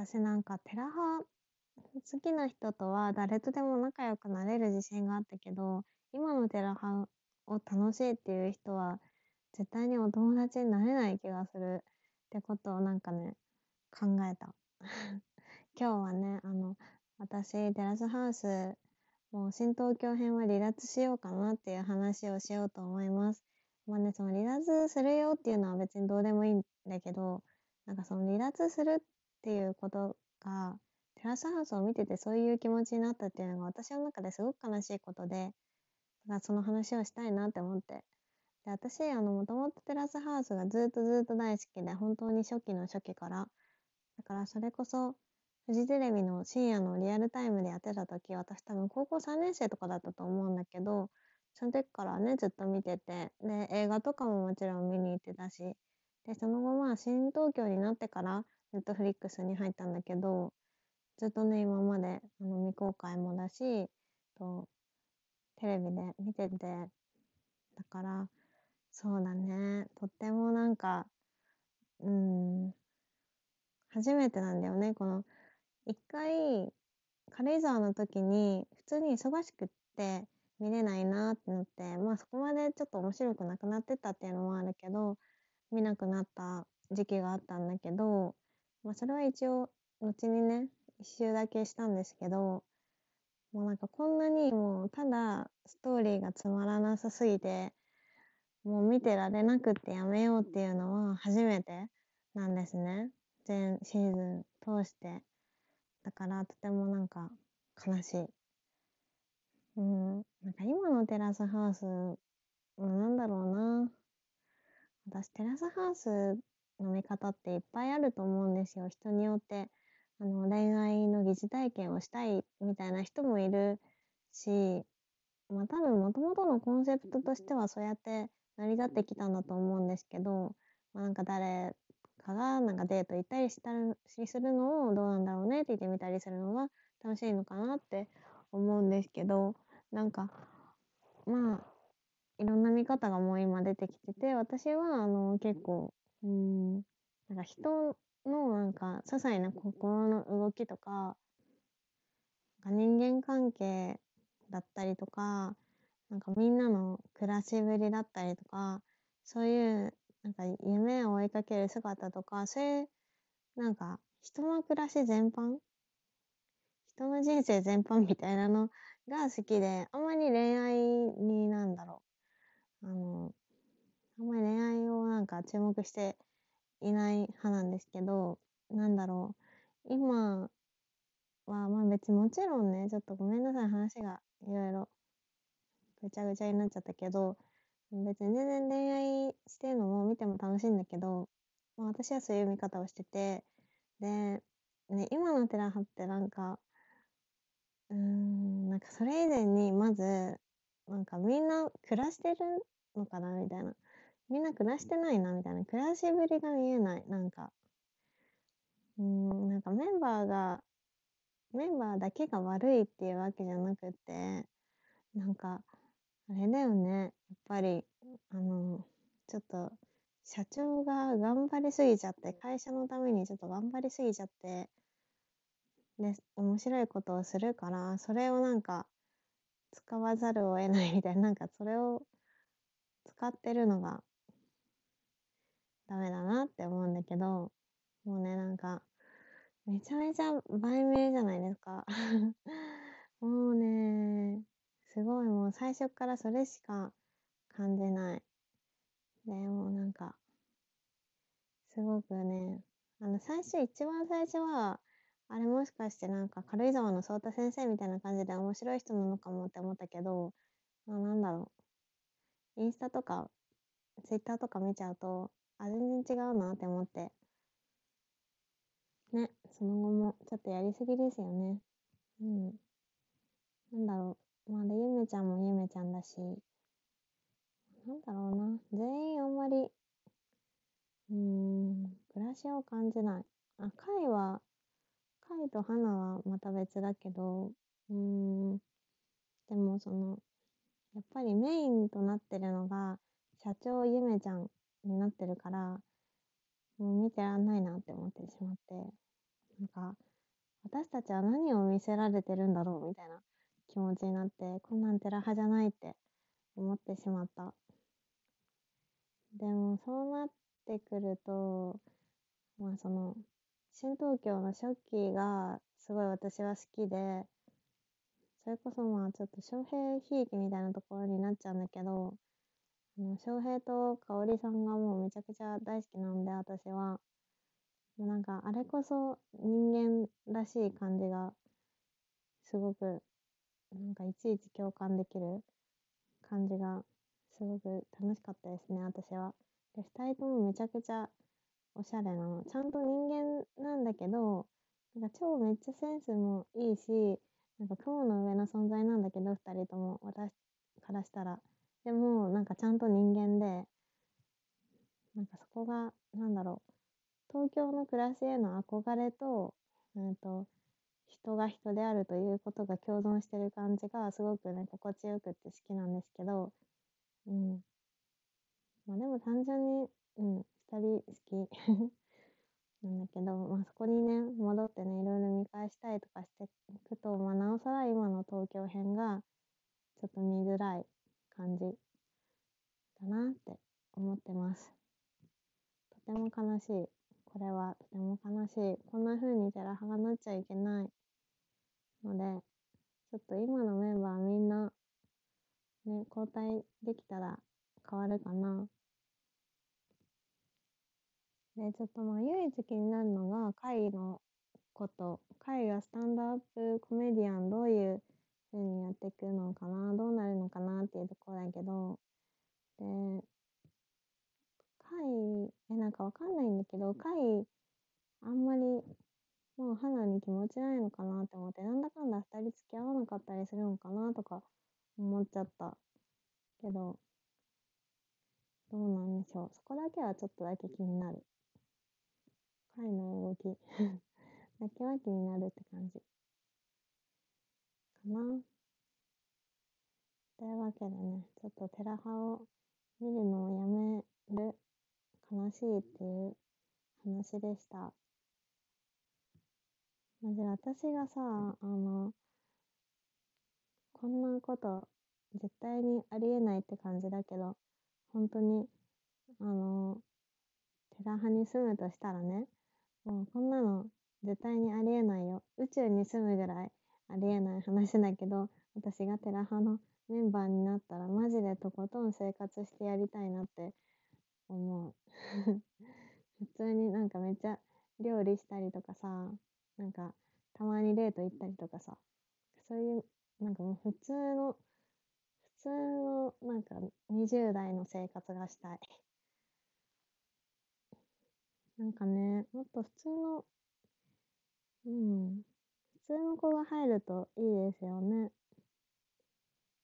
私なんかテラハ好きな人とは誰とでも仲良くなれる自信があったけど、今のテラハを楽しいっていう人は絶対にお友達になれない気がするってことをなんかね、考えた。今日はね、あの、私、テラスハウス、もう新東京編は離脱しようかなっていう話をしようと思います。まあね、その離脱するよっていうのは別にどうでもいいんだけど、なんかその離脱するっっていうことが、テラスハウスを見ててそういう気持ちになったっていうのが私の中ですごく悲しいことで、だからその話をしたいなって思って。で、私、あの、もともとテラスハウスがずっとずっと大好きで、本当に初期の初期から。だからそれこそ、フジテレビの深夜のリアルタイムでやってた時、私多分高校3年生とかだったと思うんだけど、その時からね、ずっと見てて、で、映画とかももちろん見に行ってたし、で、その後まあ、新東京になってから、ネットフリックスに入ったんだけど、ずっとね、今まで、あの、未公開もだし、と、テレビで見てて、だから、そうだね、とってもなんか、うん、初めてなんだよね、この、一回、軽井沢の時に、普通に忙しくって見れないなってなって、まあそこまでちょっと面白くなくなってたっていうのもあるけど、見なくなった時期があったんだけど、まあそれは一応、後にね、一周だけしたんですけど、もうなんかこんなにもうただストーリーがつまらなさすぎて、もう見てられなくってやめようっていうのは初めてなんですね。全シーズン通して。だからとてもなんか悲しい。うん。なんか今のテラスハウス、なんだろうな。私テラスハウスの見方っていっぱいあると思うんですよ。人によって。あの、恋愛の疑似体験をしたいみたいな人もいるし、まあ多分もともとのコンセプトとしてはそうやって成り立ってきたんだと思うんですけど、まあ、なんか誰かがなんかデート行ったりしたりするのをどうなんだろうねって言ってみたりするのが楽しいのかなって思うんですけど、なんか、まあ、いろんな見方がもう今出てきてて、私はあの結構、うん、なんか人のなんか些細な心の動きとか、なんか人間関係だったりとか、なんかみんなの暮らしぶりだったりとか、そういうなんか夢を追いかける姿とか、そういうなんか人の暮らし全般人の人生全般みたいなのが好きで、あまり恋愛になんだろう。あの、あんまり恋愛をなんか注目していない派なんですけど、なんだろう。今は、まあ別にもちろんね、ちょっとごめんなさい、話がいろいろぐちゃぐちゃになっちゃったけど、別に全然恋愛してるのも見ても楽しいんだけど、まあ、私はそういう見方をしてて、で、ね、今のテラハってなんか、うーん、なんかそれ以前にまず、なんかみんな暮らしてるのかなみたいな。みんな暮らしてないなみたいな。暮らしぶりが見えない。なんか、うん、なんかメンバーが、メンバーだけが悪いっていうわけじゃなくて、なんか、あれだよね。やっぱり、あの、ちょっと、社長が頑張りすぎちゃって、会社のためにちょっと頑張りすぎちゃって、で、面白いことをするから、それをなんか、使わざるを得ないみたいな、なんかそれを使ってるのがって思うんだけど、もうね、なんか、めちゃめちゃ売名じゃないですか。もうね、すごいもう最初からそれしか感じない。で、もうなんか、すごくね、あの、最初、一番最初は、あれもしかしてなんか軽井沢の颯太先生みたいな感じで面白い人なのかもって思ったけど、まあなんだろう。インスタとか、ツイッターとか見ちゃうと、あ、全然違うなって思って。ね、その後もちょっとやりすぎですよね。うん。なんだろう。まあで、ゆめちゃんもゆめちゃんだし、なんだろうな。全員あんまり、うーん、暮らしを感じない。あ、カイは、カイと花はまた別だけど、うーん、でもその、やっぱりメインとなってるのが、社長ゆめちゃんになってるから、もう見てらんないなって思ってしまって。なんか、私たちは何を見せられてるんだろうみたいな気持ちになって、こんなんテラハじゃないって思ってしまった。でも、そうなってくると、まあその、新東京の初期がすごい私は好きで、それこそまあちょっと翔平ひいきみたいなところになっちゃうんだけど、翔平と香織さんがもうめちゃくちゃ大好きなんで、私は。もうなんか、あれこそ人間らしい感じが、すごく、なんかいちいち共感できる感じが、すごく楽しかったですね、私は。で、二人ともめちゃくちゃおしゃれなの。ちゃんと人間なんだけど、なんか超めっちゃセンスもいいし、なんか雲の上の存在なんだけど、二人とも、私からしたら。でも、なんかちゃんと人間で、なんかそこが、なんだろう、東京の暮らしへの憧れと、うんと、人が人であるということが共存してる感じがすごくね、心地よくって好きなんですけど、うん。まあでも単純に、うん、二人好き なんだけど、まあそこにね、戻ってね、いろいろ見返したりとかしていくと、まあなおさら今の東京編が、ちょっと見づらい感じだなって思ってます。とても悲しい。これはとても悲しい。こんな風にテラハがなっちゃいけないので、ちょっと今のメンバーみんな、ね、交代できたら変わるかな。で、ちょっとまあ唯一気になるのが、会のこと。会がスタンドアップコメディアンどういう風にやっていくのかな、どうなるのかなっていうところだけど、で、回、え、なんかわかんないんだけど、回、あんまり、もう花に気持ちないのかなって思って、なんだかんだ二人付き合わなかったりするのかなとか思っちゃった。けど、どうなんでしょう。そこだけはちょっとだけ気になる。回の動き だけは気になるって感じ。かな。というわけでね、ちょっとテラハを見るのをやめる悲しいっていう話でした。まず私がさ、あの、こんなこと絶対にありえないって感じだけど、本当に、あの、テラハに住むとしたらね、もうこんなの絶対にありえないよ。宇宙に住むぐらいありえない話だけど、私がテラハのメンバーになったらマジでとことん生活してやりたいなって思う。普通になんかめっちゃ料理したりとかさ、なんかたまにデート行ったりとかさ、そういう、なんかもう普通の、普通のなんか20代の生活がしたい。なんかね、もっと普通の、うん、通の子が入るといいですよね。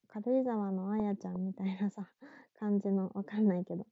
軽井沢のあやちゃんみたいなさ、感じの、わかんないけど。